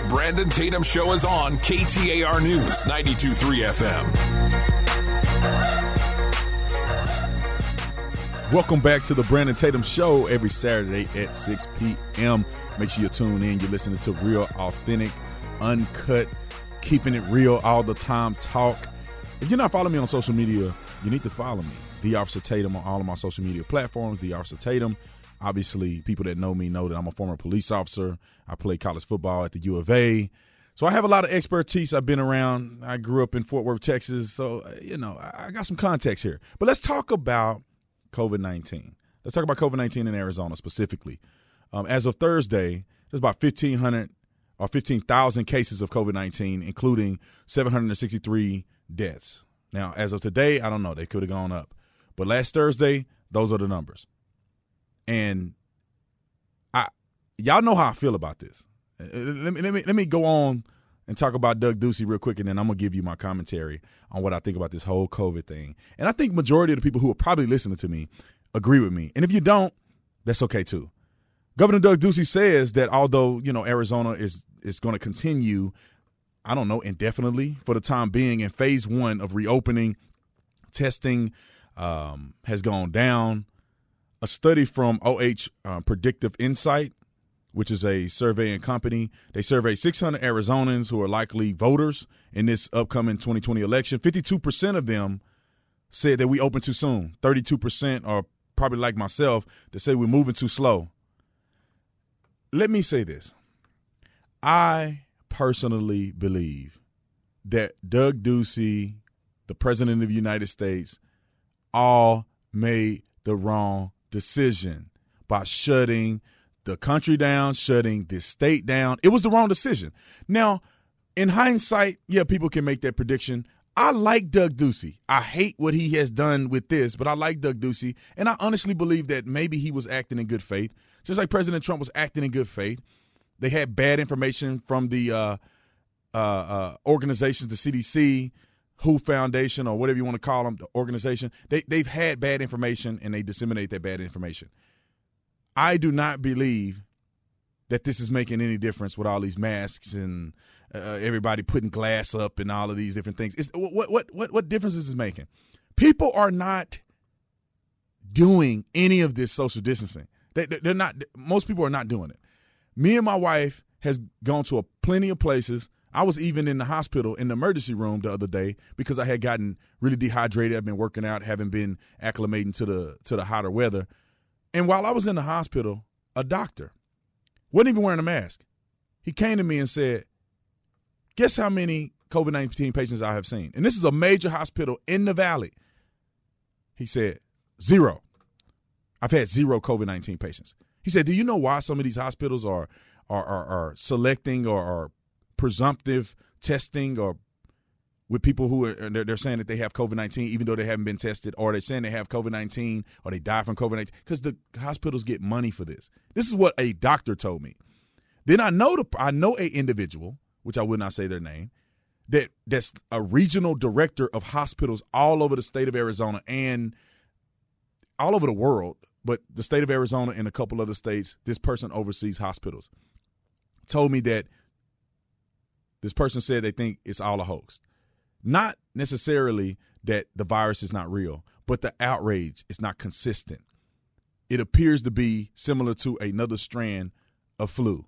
The Brandon Tatum Show is on KTAR News 92.3 FM. Welcome back to the Brandon Tatum Show every Saturday at 6 p.m. Make sure you tune in. You're listening to real, authentic, uncut, keeping it real all the time talk. If you're not following me on social media, you need to follow me. The Officer Tatum on all of my social media platforms. The Officer Tatum. Obviously, people that know me know that I'm a former police officer. I played college football at the U of A. So I have a lot of expertise. I've been around. I grew up in Fort Worth, Texas. So, you know, I got some context here. But let's talk about COVID 19. Let's talk about COVID 19 in Arizona specifically. Um, as of Thursday, there's about 1,500 or 15,000 cases of COVID 19, including 763 deaths. Now, as of today, I don't know. They could have gone up. But last Thursday, those are the numbers. And I, y'all know how I feel about this. Uh, uh, let me let me let me go on and talk about Doug Ducey real quick, and then I'm gonna give you my commentary on what I think about this whole COVID thing. And I think majority of the people who are probably listening to me agree with me. And if you don't, that's okay too. Governor Doug Ducey says that although you know Arizona is is going to continue, I don't know indefinitely for the time being in phase one of reopening, testing um, has gone down a study from OH uh, Predictive Insight, which is a surveying company. They surveyed 600 Arizonans who are likely voters in this upcoming 2020 election. 52% of them said that we open too soon. 32% are probably like myself to say we're moving too slow. Let me say this. I personally believe that Doug Ducey, the president of the United States, all made the wrong decision by shutting the country down, shutting the state down. It was the wrong decision. Now, in hindsight, yeah, people can make that prediction. I like Doug Ducey. I hate what he has done with this, but I like Doug Ducey. And I honestly believe that maybe he was acting in good faith, just like President Trump was acting in good faith. They had bad information from the uh, uh, uh, organizations, the CDC, WHO Foundation or whatever you want to call them, the organization, they, they've had bad information and they disseminate that bad information. I do not believe that this is making any difference with all these masks and uh, everybody putting glass up and all of these different things. It's, what, what, what, what difference is this making? People are not doing any of this social distancing. They, they're not, most people are not doing it. Me and my wife has gone to a plenty of places – I was even in the hospital in the emergency room the other day because I had gotten really dehydrated. I've been working out, haven't been acclimating to the to the hotter weather. And while I was in the hospital, a doctor wasn't even wearing a mask. He came to me and said, "Guess how many COVID nineteen patients I have seen?" And this is a major hospital in the valley. He said, zero. I've had zero COVID nineteen patients. He said, "Do you know why some of these hospitals are are are, are selecting or are presumptive testing or with people who are they're, saying that they have COVID nineteen even though they haven't been tested, or they're saying they have COVID nineteen or they die from COVID nineteen because the hospitals get money for this. This is what a doctor told me. Then I know the I know a individual, which I will not say their name, that that's a regional director of hospitals all over the state of Arizona and all over the world, but the state of Arizona and a couple other states. This person oversees hospitals. Told me that this person said they think it's all a hoax. Not necessarily that the virus is not real, but the outrage is not consistent. It appears to be similar to another strand of flu,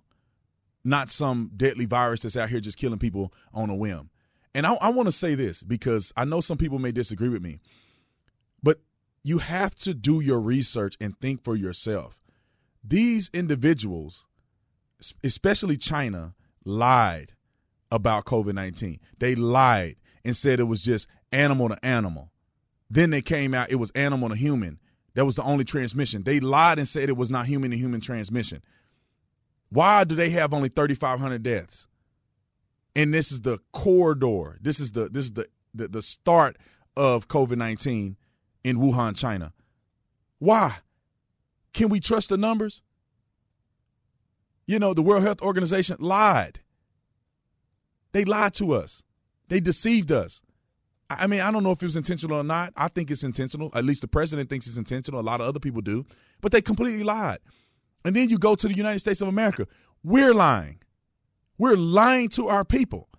not some deadly virus that's out here just killing people on a whim. And I, I want to say this because I know some people may disagree with me, but you have to do your research and think for yourself. These individuals, especially China, lied about COVID 19. They lied and said it was just animal to animal. Then they came out, it was animal to human. That was the only transmission. They lied and said it was not human to human transmission. Why do they have only 3,500 deaths? And this is the corridor. This is the this is the the, the start of COVID 19 in Wuhan, China. Why? Can we trust the numbers? You know, the World Health Organization lied. They lied to us. They deceived us. I mean, I don't know if it was intentional or not. I think it's intentional. At least the president thinks it's intentional. A lot of other people do. But they completely lied. And then you go to the United States of America. We're lying. We're lying to our people.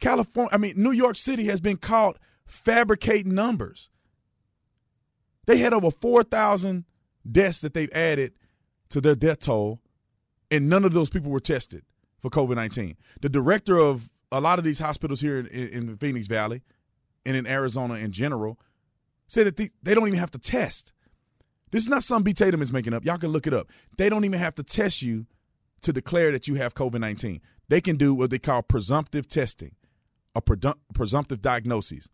California, I mean, New York City has been caught fabricating numbers. They had over 4,000 deaths that they've added to their death toll, and none of those people were tested for COVID 19. The director of a lot of these hospitals here in, in, the Phoenix Valley and in Arizona in general said that they, they don't even have to test. This is not something B. Tatum is making up. Y'all can look it up. They don't even have to test you to declare that you have COVID 19. They can do what they call presumptive testing, a presumptive diagnosis.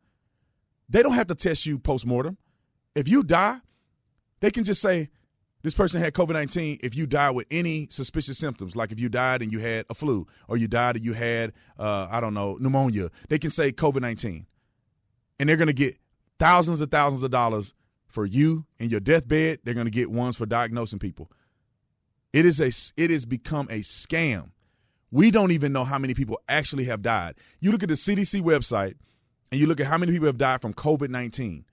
They don't have to test you post mortem. If you die, they can just say, this person had COVID 19 if you die with any suspicious symptoms, like if you died and you had a flu, or you died and you had, uh, I don't know, pneumonia, they can say COVID 19. And they're going to get thousands and thousands of dollars for you and your deathbed. They're going to get ones for diagnosing people. It is a it has become a scam. We don't even know how many people actually have died. You look at the CDC website and you look at how many people have died from COVID 19.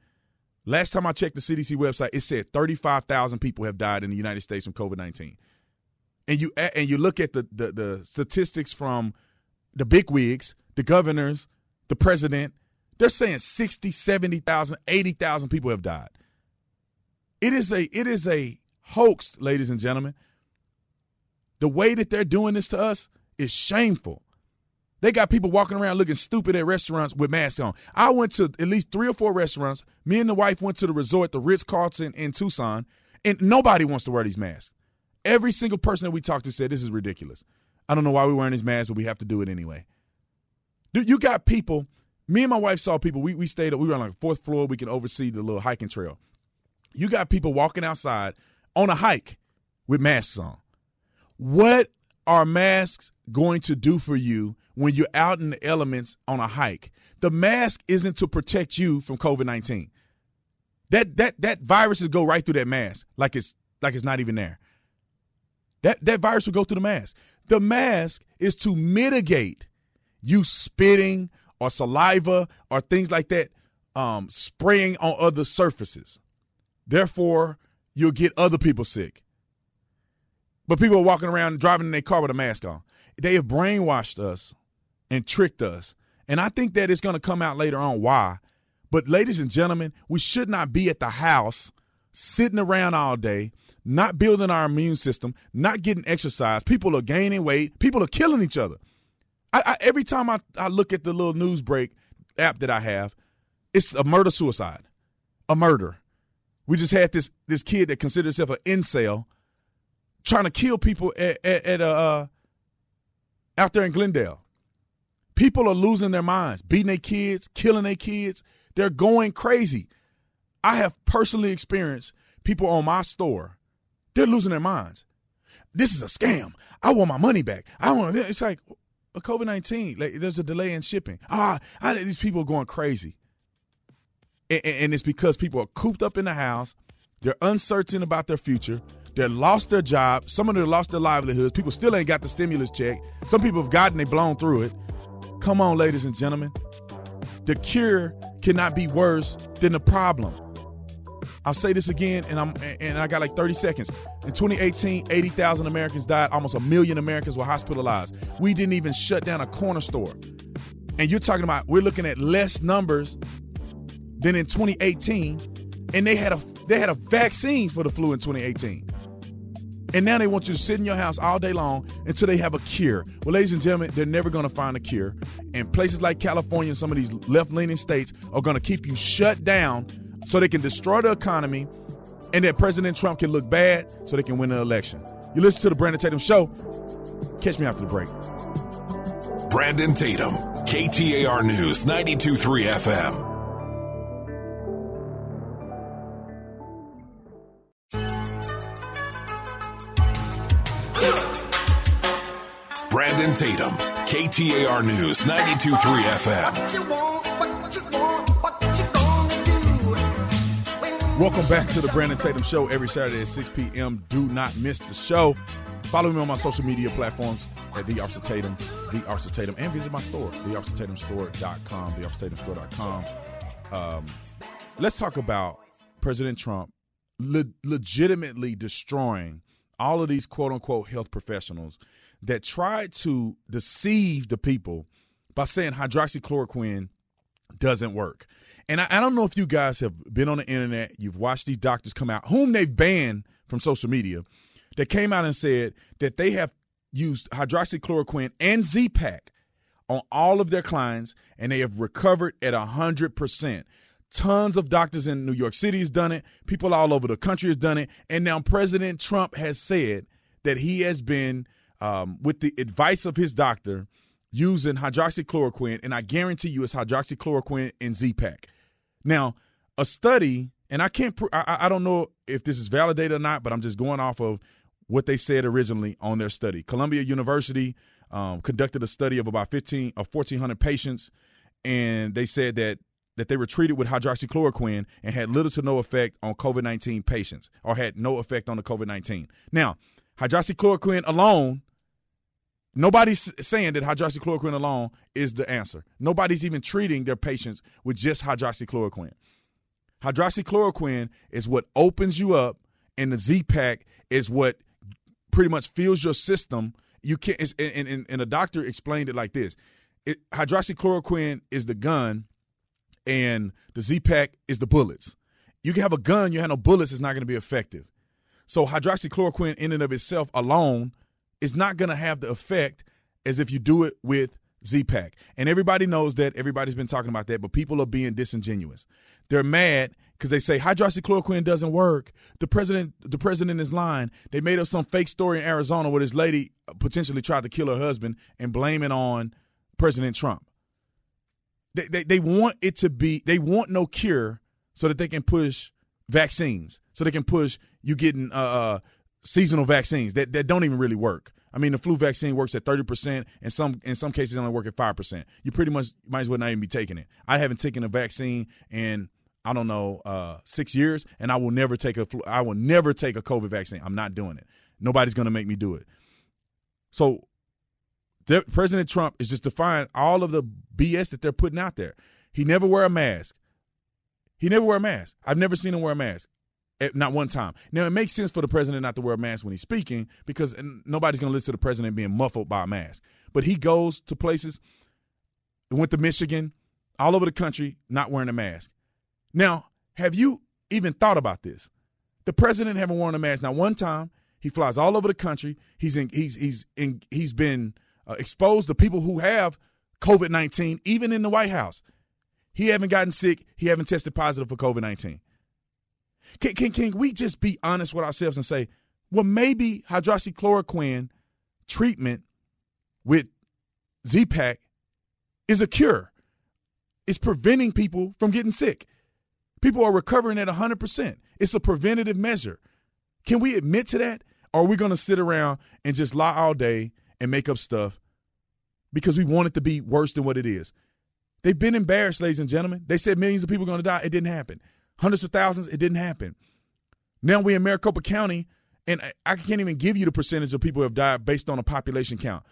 Last time I checked the CDC website, it said 35,000 people have died in the United States from COVID 19. And you and you look at the, the, the statistics from the big wigs, the governors, the president, they're saying 60, 70,000, 80,000 people have died. It is a it is a hoax, ladies and gentlemen. The way that they're doing this to us is shameful. They got people walking around looking stupid at restaurants with masks on. I went to at least three or four restaurants. Me and the wife went to the resort, the Ritz Carlton in Tucson, and nobody wants to wear these masks. Every single person that we talked to said this is ridiculous. I don't know why we're wearing these masks, but we have to do it anyway. You got people. Me and my wife saw people. We we stayed. Up, we were on like fourth floor. We can oversee the little hiking trail. You got people walking outside on a hike with masks on. What are masks going to do for you when you're out in the elements on a hike? The mask isn't to protect you from COVID nineteen. That that that virus will go right through that mask like it's like it's not even there. That that virus will go through the mask. The mask is to mitigate you spitting or saliva or things like that um, spraying on other surfaces. Therefore, you'll get other people sick. But people are walking around driving in their car with a mask on. They have brainwashed us and tricked us. And I think that it's going to come out later on why. But, ladies and gentlemen, we should not be at the house sitting around all day, not building our immune system, not getting exercise. People are gaining weight. People are killing each other. I, I, every time I, I look at the little news break app that I have, it's a murder suicide, a murder. We just had this this kid that considered himself an incel trying to kill people at, at, at uh, out there in Glendale. People are losing their minds, beating their kids, killing their kids. They're going crazy. I have personally experienced people on my store. They're losing their minds. This is a scam. I want my money back. I want. It's like a COVID nineteen. Like there's a delay in shipping. Ah, I, these people are going crazy, and, and it's because people are cooped up in the house. They're uncertain about their future. They lost their job. Some of them lost their livelihoods. People still ain't got the stimulus check. Some people have gotten they blown through it. Come on, ladies and gentlemen. The cure cannot be worse than the problem. I'll say this again, and I'm and I got like 30 seconds. In 2018, 80,000 Americans died. Almost a million Americans were hospitalized. We didn't even shut down a corner store. And you're talking about we're looking at less numbers than in 2018, and they had a they had a vaccine for the flu in 2018. And now they want you to sit in your house all day long until they have a cure. Well, ladies and gentlemen, they're never going to find a cure. And places like California and some of these left leaning states are going to keep you shut down so they can destroy the economy and that President Trump can look bad so they can win the election. You listen to the Brandon Tatum Show. Catch me after the break. Brandon Tatum, KTAR News, 92.3 FM. Brandon Tatum, KTAR News, 92.3 FM. Welcome back to the Brandon Tatum Show every Saturday at 6 p.m. Do not miss the show. Follow me on my social media platforms at The Officer Tatum, The Officer Tatum, and visit my store, TheOfficerTatumStore.com, TheOfficerTatumStore.com. Um, let's talk about President Trump le- legitimately destroying all of these quote unquote health professionals that tried to deceive the people by saying hydroxychloroquine doesn't work. And I, I, don't know if you guys have been on the internet, you've watched these doctors come out, whom they've banned from social media, that came out and said that they have used hydroxychloroquine and Z-Pak on all of their clients, and they have recovered at 100%. Tons of doctors in New York City has done it. People all over the country has done it. And now President Trump has said that he has been, um, with the advice of his doctor, using hydroxychloroquine. And I guarantee you it's hydroxychloroquine and Z-Pak. Now, a study, and I can't, I, I don't know if this is validated or not, but I'm just going off of what they said originally on their study. Columbia University um, conducted a study of about 15 or 1,400 patients, and they said that that they were treated with hydroxychloroquine and had little to no effect on COVID 19 patients or had no effect on the COVID 19. Now, hydroxychloroquine alone, nobody's saying that hydroxychloroquine alone is the answer. Nobody's even treating their patients with just hydroxychloroquine. Hydroxychloroquine is what opens you up, and the Z Pak is what pretty much fills your system. You can't, and, and, and a doctor explained it like this it, hydroxychloroquine is the gun and the Z Pak is the bullets. You can have a gun, you have no bullets, it's not going to be effective. So hydroxychloroquine in and of itself alone is not going to have the effect as if you do it with Z-Pak. And everybody knows that. Everybody's been talking about that, but people are being disingenuous. They're mad because they say hydroxychloroquine doesn't work. The president, the president is lying. They made up some fake story in Arizona where this lady potentially tried to kill her husband and blame it on President Trump. They, they, they want it to be, they want no cure so that they can push vaccines, so they can push you getting uh, uh, seasonal vaccines that, that don't even really work. I mean, the flu vaccine works at thirty percent, and some in some cases only work at five percent. You pretty much might as well not even be taking it. I haven't taken a vaccine in I don't know uh, six years, and I will never take a flu, I will never take a COVID vaccine. I'm not doing it. Nobody's going to make me do it. So President Trump is just defying all of the BS that they're putting out there. He never wear a mask. He never wear a mask. I've never seen him wear a mask. Not one time. Now it makes sense for the president not to wear a mask when he's speaking because nobody's going to listen to the president being muffled by a mask. But he goes to places, went to Michigan, all over the country, not wearing a mask. Now, have you even thought about this? The president haven't worn a mask. Now, one time he flies all over the country. He's in. He's he's in. He's been uh, exposed to people who have COVID 19, even in the White House. He haven't gotten sick. He haven't tested positive for COVID 19. Can, can, can we just be honest with ourselves and say, well, maybe hydroxychloroquine treatment with Z-Pak is a cure. It's preventing people from getting sick. People are recovering at 100%. It's a preventative measure. Can we admit to that? Or are we going to sit around and just lie all day and make up stuff because we want it to be worse than what it is. They've been embarrassed, ladies and gentlemen. They said millions of people are going to die. It didn't happen. Hundreds of thousands, it didn't happen. Now we're in Maricopa County, and I can't even give you the percentage of people who have died based on a population count.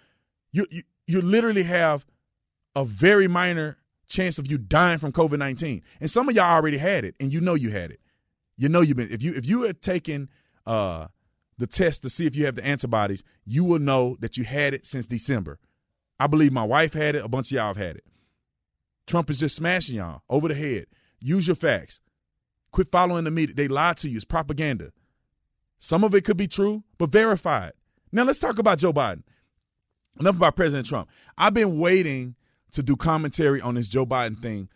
You, you, you literally have a very minor chance of you dying from COVID 19. And some of y'all already had it, and you know you had it. You know you've been, if you, if you had taken, uh, the test to see if you have the antibodies, you will know that you had it since December. I believe my wife had it. A bunch of y'all have had it. Trump is just smashing y'all over the head. Use your facts. Quit following the media. They lie to you. It's propaganda. Some of it could be true, but verify it. Now let's talk about Joe Biden. Enough about President Trump. I've been waiting to do commentary on this Joe Biden thing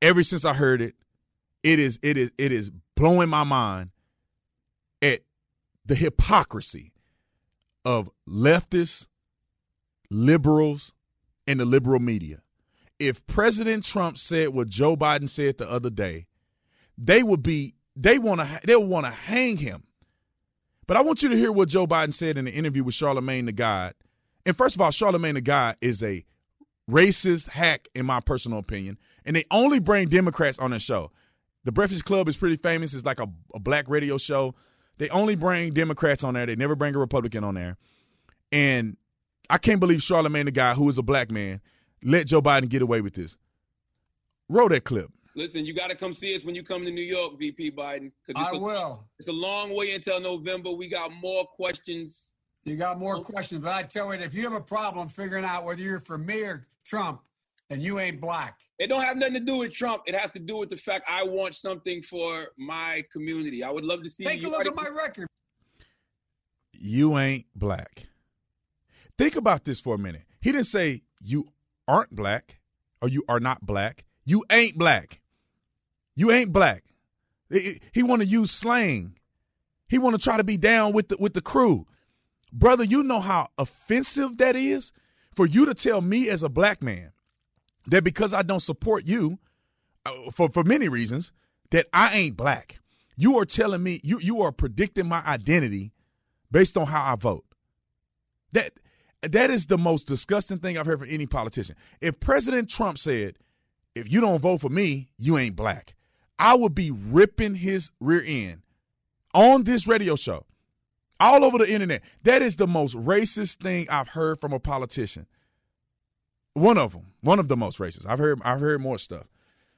ever since I heard it. It is it is it is blowing my mind at the hypocrisy of leftists, liberals, and the liberal media. If President Trump said what Joe Biden said the other day, they would be they want to they want to hang him. But I want you to hear what Joe Biden said in the interview with Charlamagne the God. And first of all, Charlamagne the God is a racist hack, in my personal opinion. And they only bring Democrats on the show. The Breakfast Club is pretty famous. It's like a, a black radio show. They only bring Democrats on there. They never bring a Republican on there. And I can't believe Charlamagne, the guy who is a black man, let Joe Biden get away with this. Roll that clip. Listen, you got to come see us when you come to New York, VP Biden. I a, will. It's a long way until November. We got more questions You got more oh. questions, but I tell you, if you have a problem figuring out whether you're for me or Trump, then you ain't black. It don't have nothing to do with Trump. It has to do with the fact I want something for my community. I would love to see. Take a look at my record. You ain't black. Think about this for a minute. He didn't say you aren't black or you are not black. You ain't black. You ain't black. He want to use slang. He want to try to be down with the with the crew. Brother, you know how offensive that is for you to tell me as a black man that because I don't support you uh, for for many reasons that I ain't black. You are telling me you you are predicting my identity based on how I vote. That that is the most disgusting thing I've heard from any politician. If President Trump said, "If you don't vote for me, you ain't black," I would be ripping his rear end on this radio show, all over the internet. That is the most racist thing I've heard from a politician. One of them, one of the most racist. I've heard, I've heard more stuff,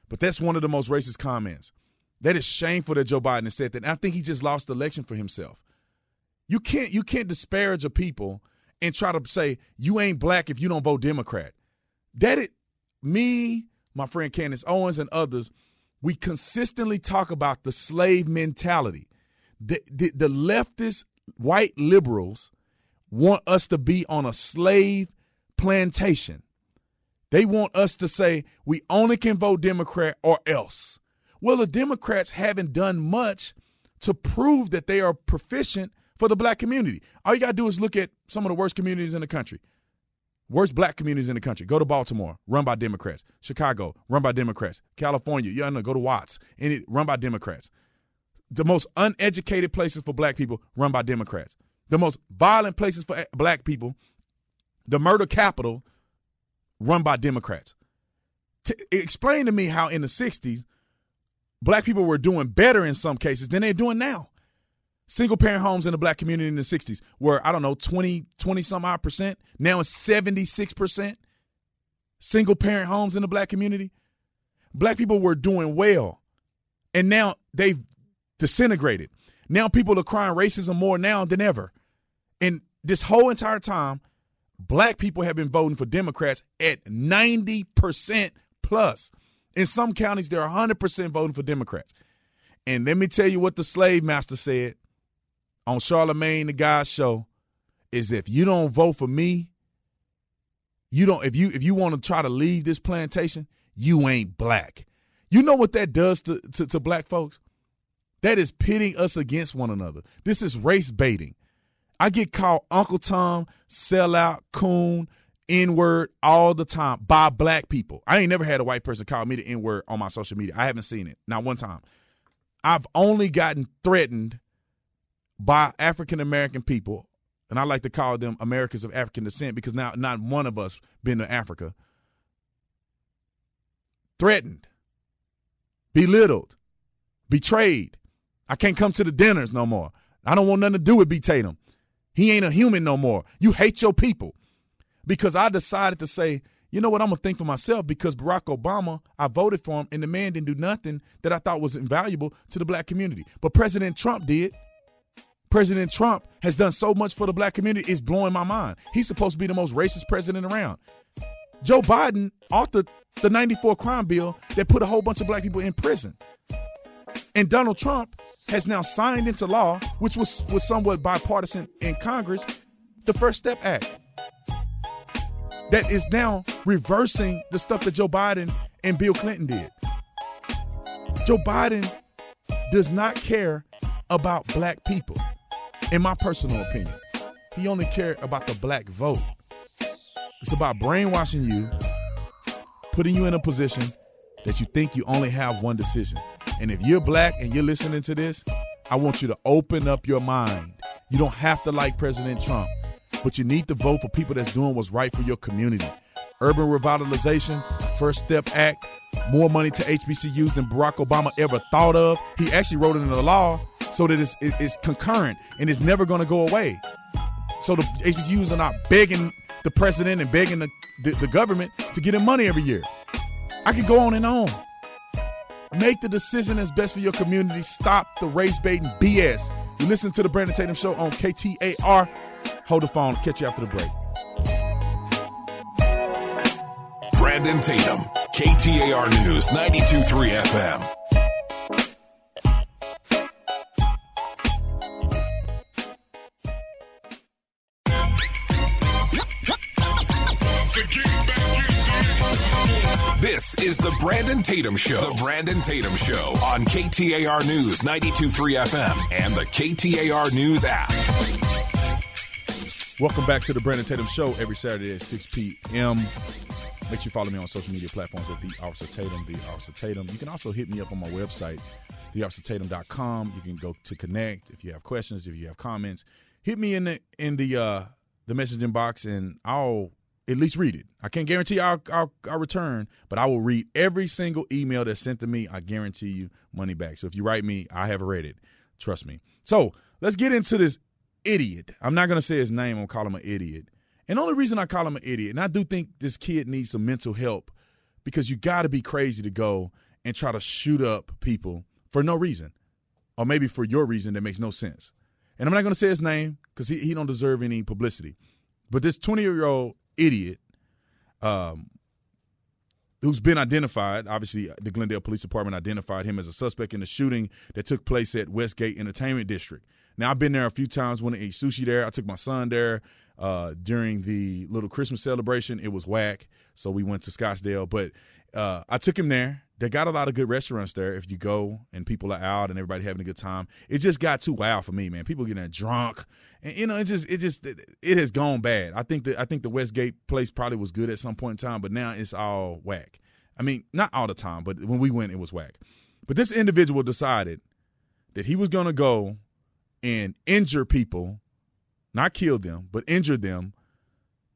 but that's one of the most racist comments. That is shameful that Joe Biden said that. And I think he just lost the election for himself. You can't, you can't disparage a people and try to say you ain't black if you don't vote Democrat. That it, me, my friend Candace Owens, and others we consistently talk about the slave mentality. The, the, the leftist white liberals want us to be on a slave plantation. They want us to say we only can vote Democrat or else. Well, the Democrats haven't done much to prove that they are proficient for the black community. All you got to do is look at some of the worst communities in the country. Worst black communities in the country. Go to Baltimore, run by Democrats. Chicago, run by Democrats. California, you know, go to Watts, it, run by Democrats. The most uneducated places for black people, run by Democrats. The most violent places for black people, the murder capital, run by Democrats. T- explain to me how in the 60s, black people were doing better in some cases than they're doing now single parent homes in the black community in the 60s were, I don't know, 20, 20 some odd percent. Now it's 76% single parent homes in the black community. Black people were doing well. And now they've disintegrated. Now people are crying racism more now than ever. And this whole entire time, black people have been voting for Democrats at 90% plus. In some counties, they're 100% voting for Democrats. And let me tell you what the slave master said on Charlamagne the Guy show is if you don't vote for me, you don't if you if you want to try to leave this plantation, you ain't black. You know what that does to, to, to black folks? That is pitting us against one another. This is race baiting. I get called Uncle Tom, sellout, coon, N word all the time by black people. I ain't never had a white person call me the N word on my social media. I haven't seen it, not one time. I've only gotten threatened by African American people, and I like to call them Americans of African descent because now not one of us been to Africa. Threatened, belittled, betrayed. I can't come to the dinners no more. I don't want nothing to do with B. Tatum. He ain't a human no more. You hate your people. Because I decided to say, you know what, I'm to think for myself because Barack Obama, I voted for him, and the man didn't do nothing that I thought was invaluable to the black community. But President Trump did. President Trump has done so much for the black community, it's blowing my mind. He's supposed to be the most racist president around. Joe Biden authored the 94 crime bill that put a whole bunch of black people in prison. And Donald Trump has now signed into law, which was, was somewhat bipartisan in Congress, the First Step Act. That is now reversing the stuff that Joe Biden and Bill Clinton did. Joe Biden does not care about black people in my personal opinion, he only cared about the black vote. It's about brainwashing you, putting you in a position that you think you only have one decision. And if you're black and you're listening to this, I want you to open up your mind. You don't have to like President Trump, but you need to vote for people that's doing what's right for your community. Urban revitalization, First Step Act, more money to HBCUs than Barack Obama ever thought of. He actually wrote it into the law so that it's, it's concurrent and it's never going to go away. So the HBCUs are not begging the president and begging the, the, the government to get him money every year. I could go on and on. Make the decision that's best for your community. Stop the race baiting BS. You listen to the Brandon Tatum Show on KTAR. Hold the phone. Catch you after the break. Brandon Tatum, KTAR News, 92.3 FM. Brandon Tatum Show. The Brandon Tatum Show on KTAR News 92.3 FM and the KTAR News app. Welcome back to the Brandon Tatum Show every Saturday at 6 p.m. Make sure you follow me on social media platforms at The Officer Tatum, The Officer Tatum. You can also hit me up on my website, TheOfficerTatum.com. You can go to connect if you have questions, if you have comments. Hit me in the in the uh, the messaging box, and I'll at least read it. I can't guarantee I'll, I'll, I'll, return, but I will read every single email that's sent to me. I guarantee you money back. So if you write me, I have read it. Trust me. So let's get into this idiot. I'm not going to say his name. I'm call him an idiot. And the only reason I call him an idiot, and I do think this kid needs some mental help because you got to be crazy to go and try to shoot up people for no reason, or maybe for your reason that makes no sense. And I'm not going to say his name because he, he don't deserve any publicity. But this 20 year old idiot um, who's been identified. Obviously, the Glendale Police Department identified him as a suspect in the shooting that took place at Westgate Entertainment District. Now, I've been there a few times when I ate sushi there. I took my son there uh, during the little Christmas celebration. It was whack, so we went to Scottsdale. But uh, I took him there. They got a lot of good restaurants there. If you go and people are out and everybody having a good time, it just got too wild for me, man. People getting drunk, and you know, it just, it just, it has gone bad. I think that I think the Westgate place probably was good at some point in time, but now it's all whack. I mean, not all the time, but when we went, it was whack. But this individual decided that he was going to go and injure people, not kill them, but injure them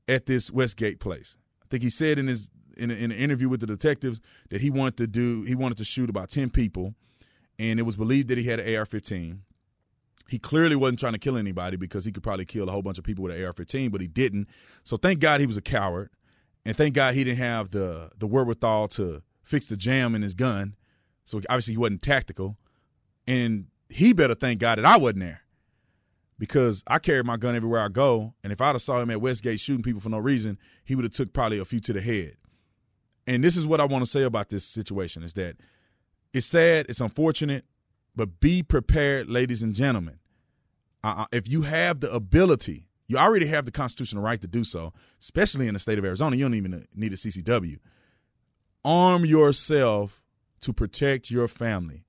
at this Westgate place. I think he said in his in, a, in an interview with the detectives that he wanted to do he wanted to shoot about 10 people and it was believed that he had an AR-15 he clearly wasn't trying to kill anybody because he could probably kill a whole bunch of people with an AR-15 but he didn't. So thank God he was a coward and thank God he didn't have the the wherewithal to fix the jam in his gun. So obviously he wasn't tactical and he better thank God that I wasn't there because I carry my gun everywhere I go, and if I'd have saw him at Westgate shooting people for no reason, he would have took probably a few to the head and this is what I want to say about this situation is that it's sad, it's unfortunate, but be prepared, ladies and gentlemen. Uh, if you have the ability, you already have the constitutional right to do so, especially in the state of Arizona. You don't even need a CCW. Arm yourself to protect your family.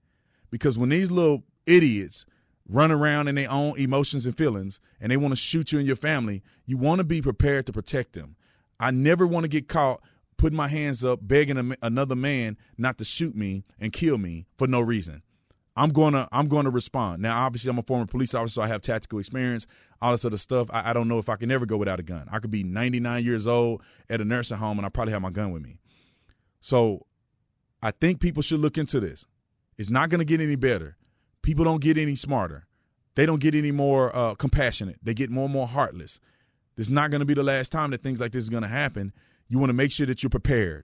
Because when these little idiots run around in their own emotions and feelings and they want to shoot you and your family, you want to be prepared to protect them. I never want to get caught putting my hands up, begging a, another man not to shoot me and kill me for no reason. I'm gonna I'm gonna respond. Now, obviously, I'm a former police officer, so I have tactical experience, all this other stuff. I, I don't know if I can ever go without a gun. I could be 99 years old at a nursing home, and I probably have my gun with me. So, I think people should look into this. It's not gonna get any better. People don't get any smarter. They don't get any more uh, compassionate. They get more and more heartless. This is not going to be the last time that things like this is going to happen. You want to make sure that you're prepared.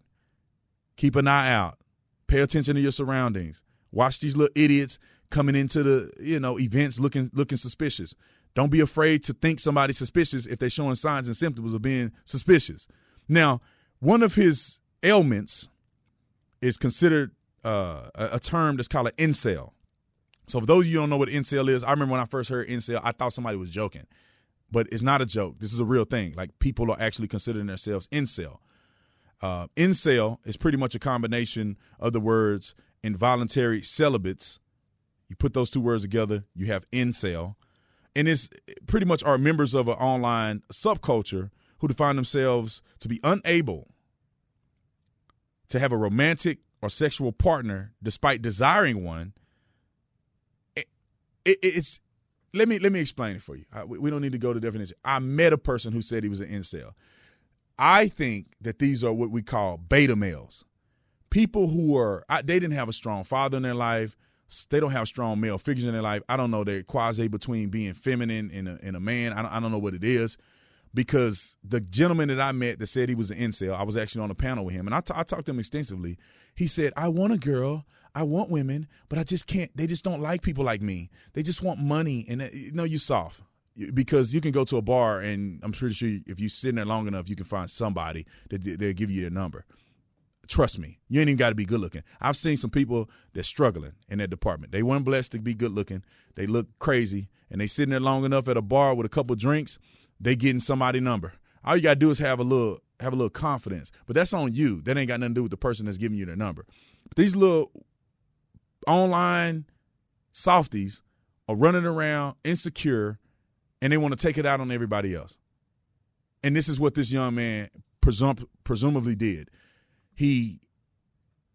Keep an eye out. Pay attention to your surroundings. Watch these little idiots coming into the you know events looking looking suspicious. Don't be afraid to think somebody's suspicious if they're showing signs and symptoms of being suspicious. Now, one of his ailments is considered uh, a, term that's called an incel. So, for those of you don't know what incel is, I remember when I first heard incel, I thought somebody was joking but it's not a joke. This is a real thing. Like people are actually considering themselves incel. Uh, incel is pretty much a combination of the words involuntary celibates. You put those two words together, you have incel. And it's pretty much are members of an online subculture who define themselves to be unable to have a romantic or sexual partner despite desiring one. It, it, it's let me let me explain it for you. I, we don't need to go to definition. I met a person who said he was an incel. I think that these are what we call beta males, people who are I, they didn't have a strong father in their life. They don't have strong male figures in their life. I don't know. They're quasi between being feminine and a, and a man. I don't, I don't know what it is because the gentleman that I met that said he was an incel, I was actually on a panel with him, and I, t- I talked to him extensively. He said, "I want a girl I want women, but I just can't. They just don't like people like me. They just want money. And uh, you know, you soft. because you can go to a bar and I'm pretty sure if you sit in there long enough, you can find somebody that they'll give you their number. Trust me, you ain't even got to be good looking. I've seen some people that's struggling in that department. They weren't blessed to be good looking. They look crazy, and they sitting there long enough at a bar with a couple drinks. They getting somebody number. All you gotta do is have a little have a little confidence, but that's on you. That ain't got nothing to do with the person that's giving you their number. But these little online softies are running around insecure, and they want to take it out on everybody else. And this is what this young man presum- presumably did he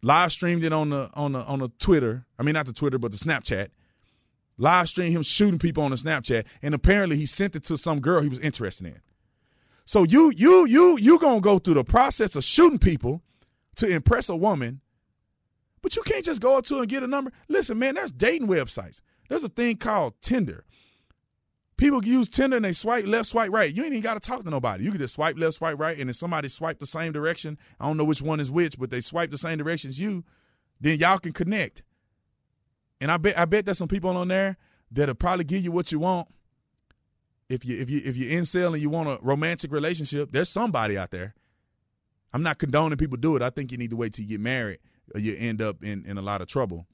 live streamed it on the on the on the Twitter. I mean, not the Twitter, but the Snapchat. Live stream him shooting people on a Snapchat, and apparently he sent it to some girl he was interested in. So you you you you gonna go through the process of shooting people to impress a woman, but you can't just go up to her and get a number. Listen, man, there's dating websites. There's a thing called Tinder. People use Tinder and they swipe left, swipe right. You ain't even got to talk to nobody. You can just swipe left, swipe right, and if somebody swipe the same direction, I don't know which one is which, but they swipe the same direction as you, then y'all can connect. And I bet I bet there's some people on there that'll probably give you what you want. If you if you if you're incel and you want a romantic relationship, there's somebody out there. I'm not condoning people do it. I think you need to wait till you get married or you end up in, in a lot of trouble.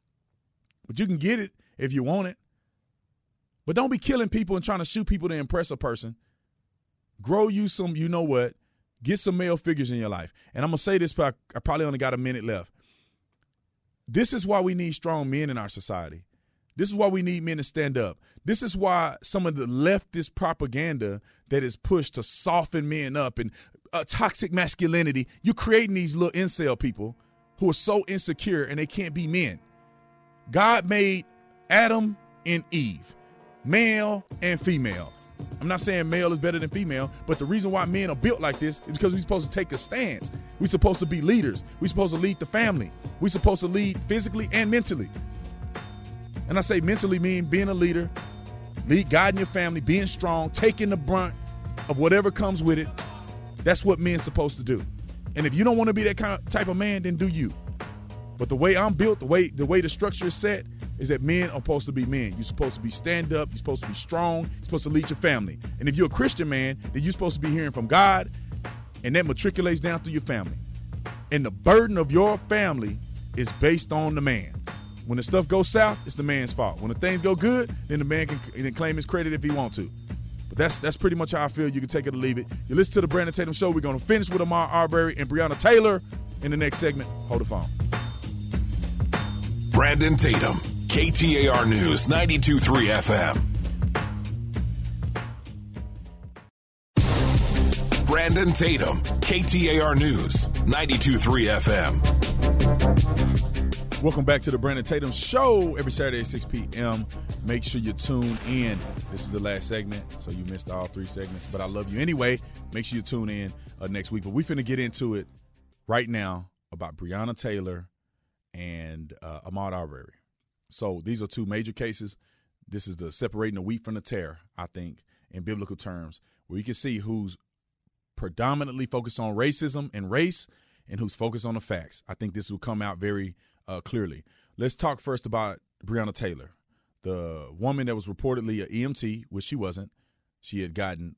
But you can get it if you want it. But don't be killing people and trying to shoot people to impress a person. Grow you some, you know what? Get some male figures in your life. And I'm going to say this, but I probably only got a minute left. This is why we need strong men in our society. This is why we need men to stand up. This is why some of the leftist propaganda that is pushed to soften men up and uh, toxic masculinity, you're creating these little incel people who are so insecure and they can't be men. God made Adam and Eve male and female. I'm not saying male is better than female, but the reason why men are built like this is because we're supposed to take a stance. We're supposed to be leaders. We're supposed to lead the family. We're supposed to lead physically and mentally. And I say mentally mean being a leader, lead guiding your family, being strong, taking the brunt of whatever comes with it. That's what men's supposed to do. And if you don't want to be that kind of type of man, then do you. But the way I'm built, the way the way the structure is set, is that men are supposed to be men. You're supposed to be stand up. You're supposed to be strong. You're supposed to lead your family. And if you're a Christian man, then you're supposed to be hearing from God, and that matriculates down through your family. And the burden of your family is based on the man. When the stuff goes south, it's the man's fault. When the things go good, then the man can, can claim his credit if he wants to. But that's that's pretty much how I feel. You can take it or leave it. You listen to the Brandon Tatum Show. We're going to finish with Ahmaud Arbery and Breonna Taylor in the next segment. Hold the phone. Brandon Tatum, KTAR News, 92.3 FM. Brandon Tatum, KTAR News, 92.3 FM. Welcome back to the Brandon Tatum Show every Saturday at 6 p.m. Make sure you tune in. This is the last segment, so you missed all three segments, but I love you anyway. Make sure you tune in uh, next week. But we finna get into it right now about Breonna Taylor and uh, Ahmaud Arbery. So these are two major cases. This is the separating the wheat from the tare, I think, in biblical terms, where you can see who's predominantly focused on racism and race and who's focused on the facts. I think this will come out very uh, clearly. Let's talk first about Breonna Taylor, the woman that was reportedly an EMT, which she wasn't. She had gotten,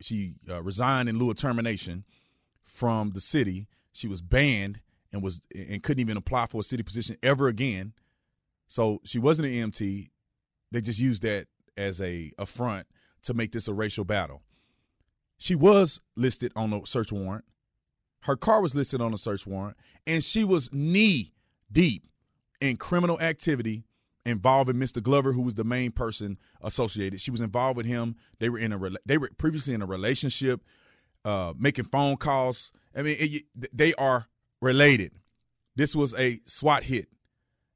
she uh, resigned in lieu of termination from the city. She was banned and was and couldn't even apply for a city position ever again. So she wasn't an EMT. They just used that as a affront to make this a racial battle. She was listed on a search warrant. Her car was listed on a search warrant, and she was knee deep in criminal activity involving Mr. Glover, who was the main person associated. She was involved with him. They were in a they were previously in a relationship, uh, making phone calls. I mean, it, they are related. This was a SWAT hit.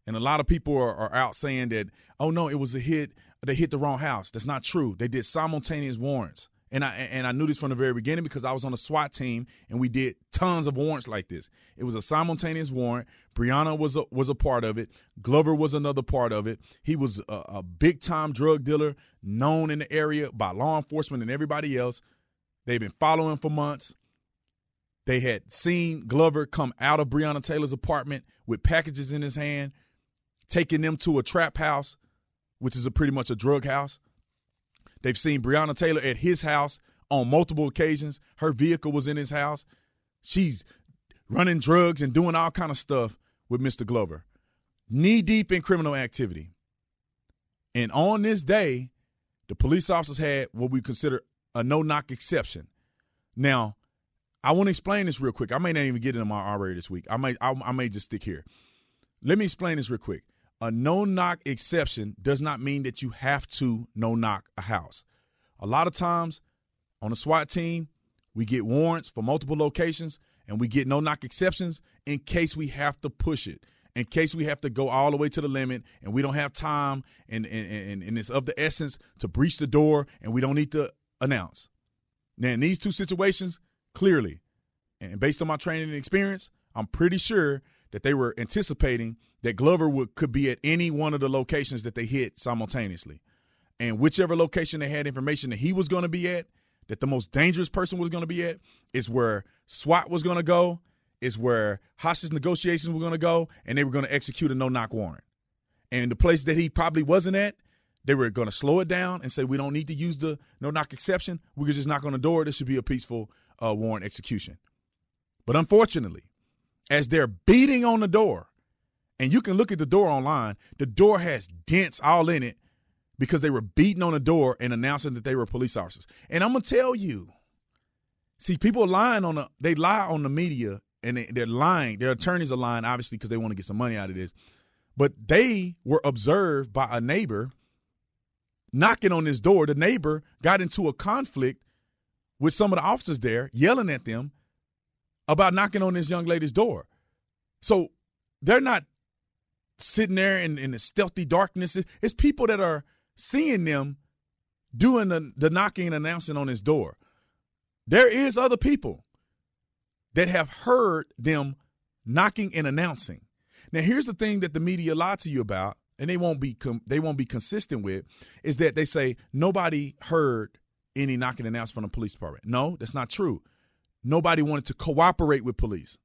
And a lot of people are, are, out saying that, oh no, it was a hit. They hit the wrong house. That's not true. They did simultaneous warrants. And I and I knew this from the very beginning because I was on the SWAT team and we did tons of warrants like this. It was a simultaneous warrant. Breonna was a, was a part of it. Glover was another part of it. He was a, a big time drug dealer, known in the area by law enforcement and everybody else. They've been following for months. They had seen Glover come out of Breonna Taylor's apartment with packages in his hand, taking them to a trap house, which is a pretty much a drug house. They've seen Breonna Taylor at his house on multiple occasions. Her vehicle was in his house. She's running drugs and doing all kind of stuff with Mr. Glover, knee deep in criminal activity. And on this day, the police officers had what we consider a no knock exception. Now, I want to explain this real quick. I may not even get into my R this week. I may I, I may just stick here. Let me explain this real quick. A no knock exception does not mean that you have to no knock a house. A lot of times on a SWAT team, we get warrants for multiple locations and we get no knock exceptions in case we have to push it, in case we have to go all the way to the limit and we don't have time and, and, and, and it's of the essence to breach the door and we don't need to announce. Now, in these two situations, clearly, and based on my training and experience, I'm pretty sure that they were anticipating that Glover would, could be at any one of the locations that they hit simultaneously. And whichever location they had information that he was going to be at, that the most dangerous person was going to be at, is where SWAT was going to go, is where hostage negotiations were going to go, and they were going to execute a no knock warrant. And the place that he probably wasn't at, they were going to slow it down and say, we don't need to use the no knock exception. We could just knock on the door. This should be a peaceful uh, warrant execution. But unfortunately, as they're beating on the door, and you can look at the door online, the door has dents all in it because they were beating on the door and announcing that they were police officers. And I'm gonna tell you, see, people lying on the they lie on the media and they, they're lying. Their attorneys are lying, obviously, because they want to get some money out of this. But they were observed by a neighbor knocking on his door. The neighbor got into a conflict with some of the officers there, yelling at them about knocking on this young lady's door. So they're not sitting there in, in the stealthy darkness. It's people that are seeing them doing the, the knocking and announcing on his door. There is other people that have heard them knocking and announcing. Now, here's the thing that the media lied to you about, and they won't be com- they won't be consistent with, is that they say nobody heard any knocking and from the police department. No, that's not true. Nobody wanted to cooperate with police.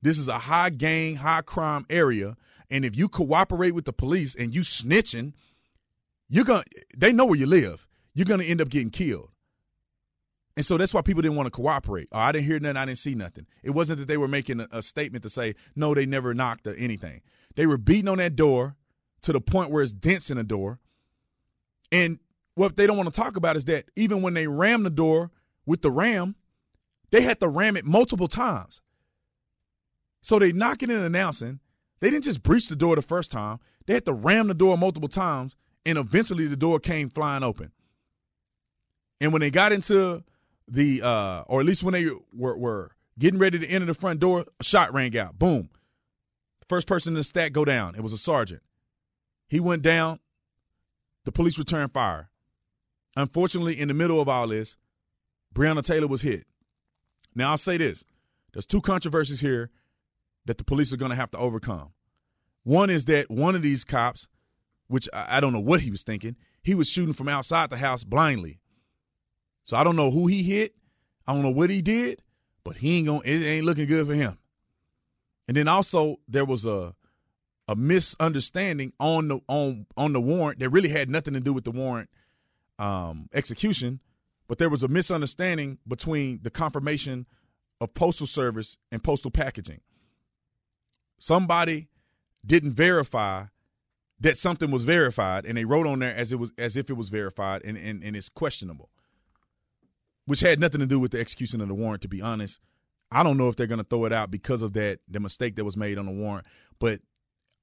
This is a high gang, high crime area, and if you cooperate with the police and you snitching you're going to they know where you live. You're going to end up getting killed. And so that's why people didn't want to cooperate. Oh, I didn't hear nothing. I didn't see nothing. It wasn't that they were making a, a statement to say, no, they never knocked or anything. They were beating on that door to the point where it's dents in the door. And what they don't want to talk about is that even when they ram the door with the ram, they had to ram it multiple times. So they knocking and announcing. They didn't just breach the door the first time. They had to ram the door multiple times and eventually the door came flying open. And when they got into the, uh, or at least when they were, were getting ready to enter the front door, a shot rang out. Boom. First person in the stack go down. It was a sergeant. He went down. The police returned fire. Unfortunately, in the middle of all this, Breonna Taylor was hit. Now, I'll say this there's two controversies here that the police are going to have to overcome. One is that one of these cops which I, I don't know what he was thinking. He was shooting from outside the house blindly. So I don't know who he hit. I don't know what he did, but he ain't going it ain't looking good for him. And then also there was a a misunderstanding on the on on the warrant that really had nothing to do with the warrant um, execution, but there was a misunderstanding between the confirmation of postal service and postal packaging. Somebody didn't verify that something was verified and they wrote on there as it was as if it was verified and, and, and it's questionable. Which had nothing to do with the execution of the warrant, to be honest. I don't know if they're gonna throw it out because of that, the mistake that was made on the warrant. But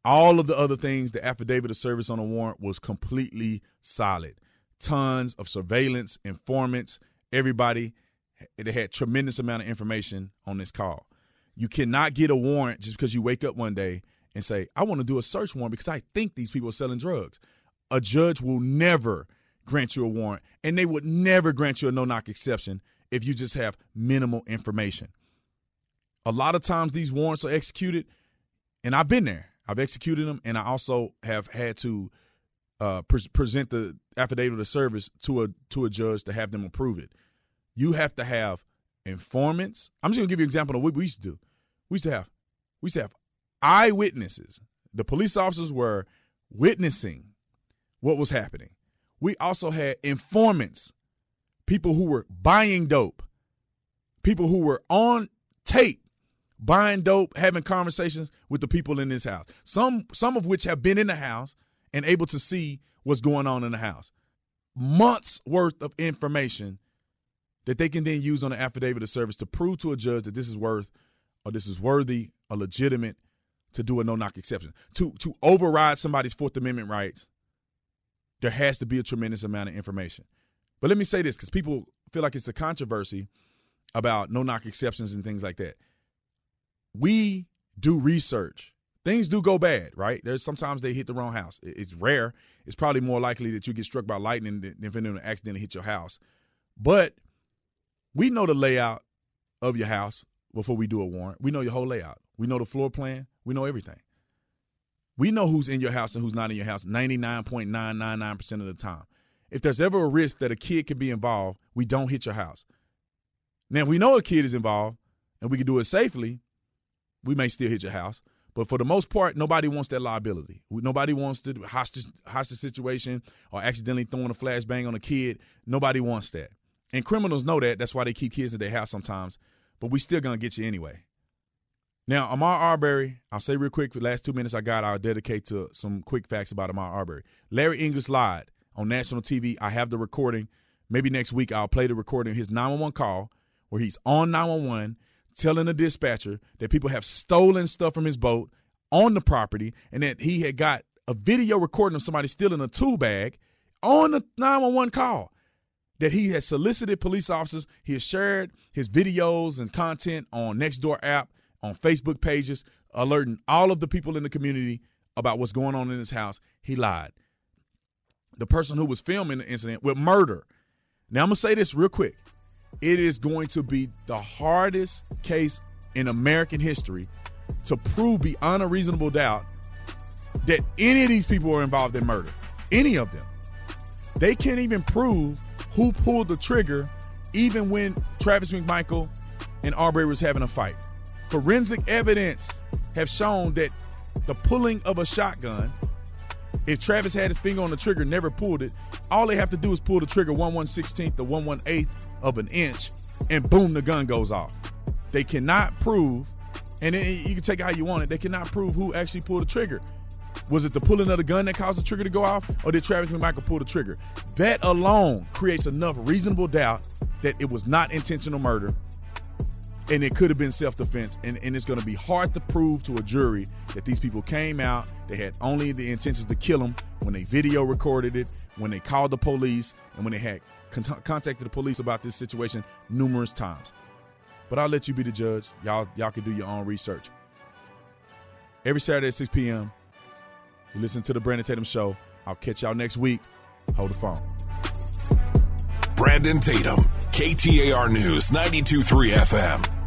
all of the other things, the affidavit of service on the warrant was completely solid. Tons of surveillance, informants, everybody. Eh, it had tremendous amount of information on this call. You cannot get a warrant just because you wake up one day and say, I want to do a search warrant because I think these people are selling drugs. A judge will never grant you a warrant, and they would never grant you a no knock exception if you just have minimal information. A lot of times these warrants are executed, and I've been there. I've executed them, and I also have had to uh, pre- present the affidavit of service to a to a judge to have them approve it. You have to have informants. I'm just gonna give you an example of what we used to do. We used to have we used to have eyewitnesses. The police officers were witnessing what was happening. we also had informants, people who were buying dope, people who were on tape buying dope, having conversations with the people in this house. Some some of which have been in the house and able to see what's going on in the house. Months worth of information that they can then use on the affidavit of service to prove to a judge that this is worth or this is worthy or legitimate to do a no knock exception. To to override somebody's Fourth Amendment rights, there has to be a tremendous amount of information. But let me say this because people feel like it's a controversy about no knock exceptions and things like that. We do research. Things do go bad, right? There's sometimes they hit the wrong house. It's rare. It's probably more likely that you get struck by lightning than for them to accidentally hit your house. But we know the layout of your house before we do a warrant. We know your whole layout. We know the floor plan. We know everything. We know who's in your house and who's not in your house 99.999% of the time. If there's ever a risk that a kid could be involved, we don't hit your house. Now, we know a kid is involved and we can do it safely, we may still hit your house. But for the most part, nobody wants that liability. Nobody wants the hostage hostage situation or accidentally throwing a flashbang on a kid. Nobody wants that. And criminals know that. That's why they keep kids in their house sometimes. But we still gonna get you anyway. Now, Ahmaud Arbery, I'll say real quick for the last two minutes I got, I'll dedicate to some quick facts about Ahmaud Arbery. Larry English lied on national TV. I have the recording. Maybe next week I'll play the recording of his 911 call where he's on 911 telling the dispatcher that people have stolen stuff from his boat on the property and that he had got a video recording of somebody stealing a tool bag on the 911 call. That he has solicited police officers. He has shared his videos and content on Nextdoor app, on Facebook pages, alerting all of the people in the community about what's going on in his house. He lied. The person who was filming the incident with murder. Now, I'm to say this real quick it is going to be the hardest case in American history to prove beyond a reasonable doubt that any of these people are involved in murder. Any of them. They can't even prove who pulled the trigger even when Travis McMichael and Arbery was having a fight. Forensic evidence have shown that the pulling of a shotgun, if Travis had his finger on the trigger, never pulled it, all they have to do is pull the trigger 1 1 16th to 1 1 8th of an inch, and boom, the gun goes off. They cannot prove, and you can take it how you want it, they cannot prove who actually pulled the trigger. Was it the pulling of the gun that caused the trigger to go off, or did Travis McMichael pull the trigger? That alone creates enough reasonable doubt that it was not intentional murder and it could have been self-defense and, and it's going to be hard to prove to a jury that these people came out they had only the intentions to kill him when they video recorded it when they called the police and when they had con- contacted the police about this situation numerous times. But i'll let you be the judge. Y'all y'all can do your own research. Every saturday at 6 p.m you listen to the brandon tatum show. I'll catch y'all next week. Hold the phone. Brandon tatum KTAR News 923 FM.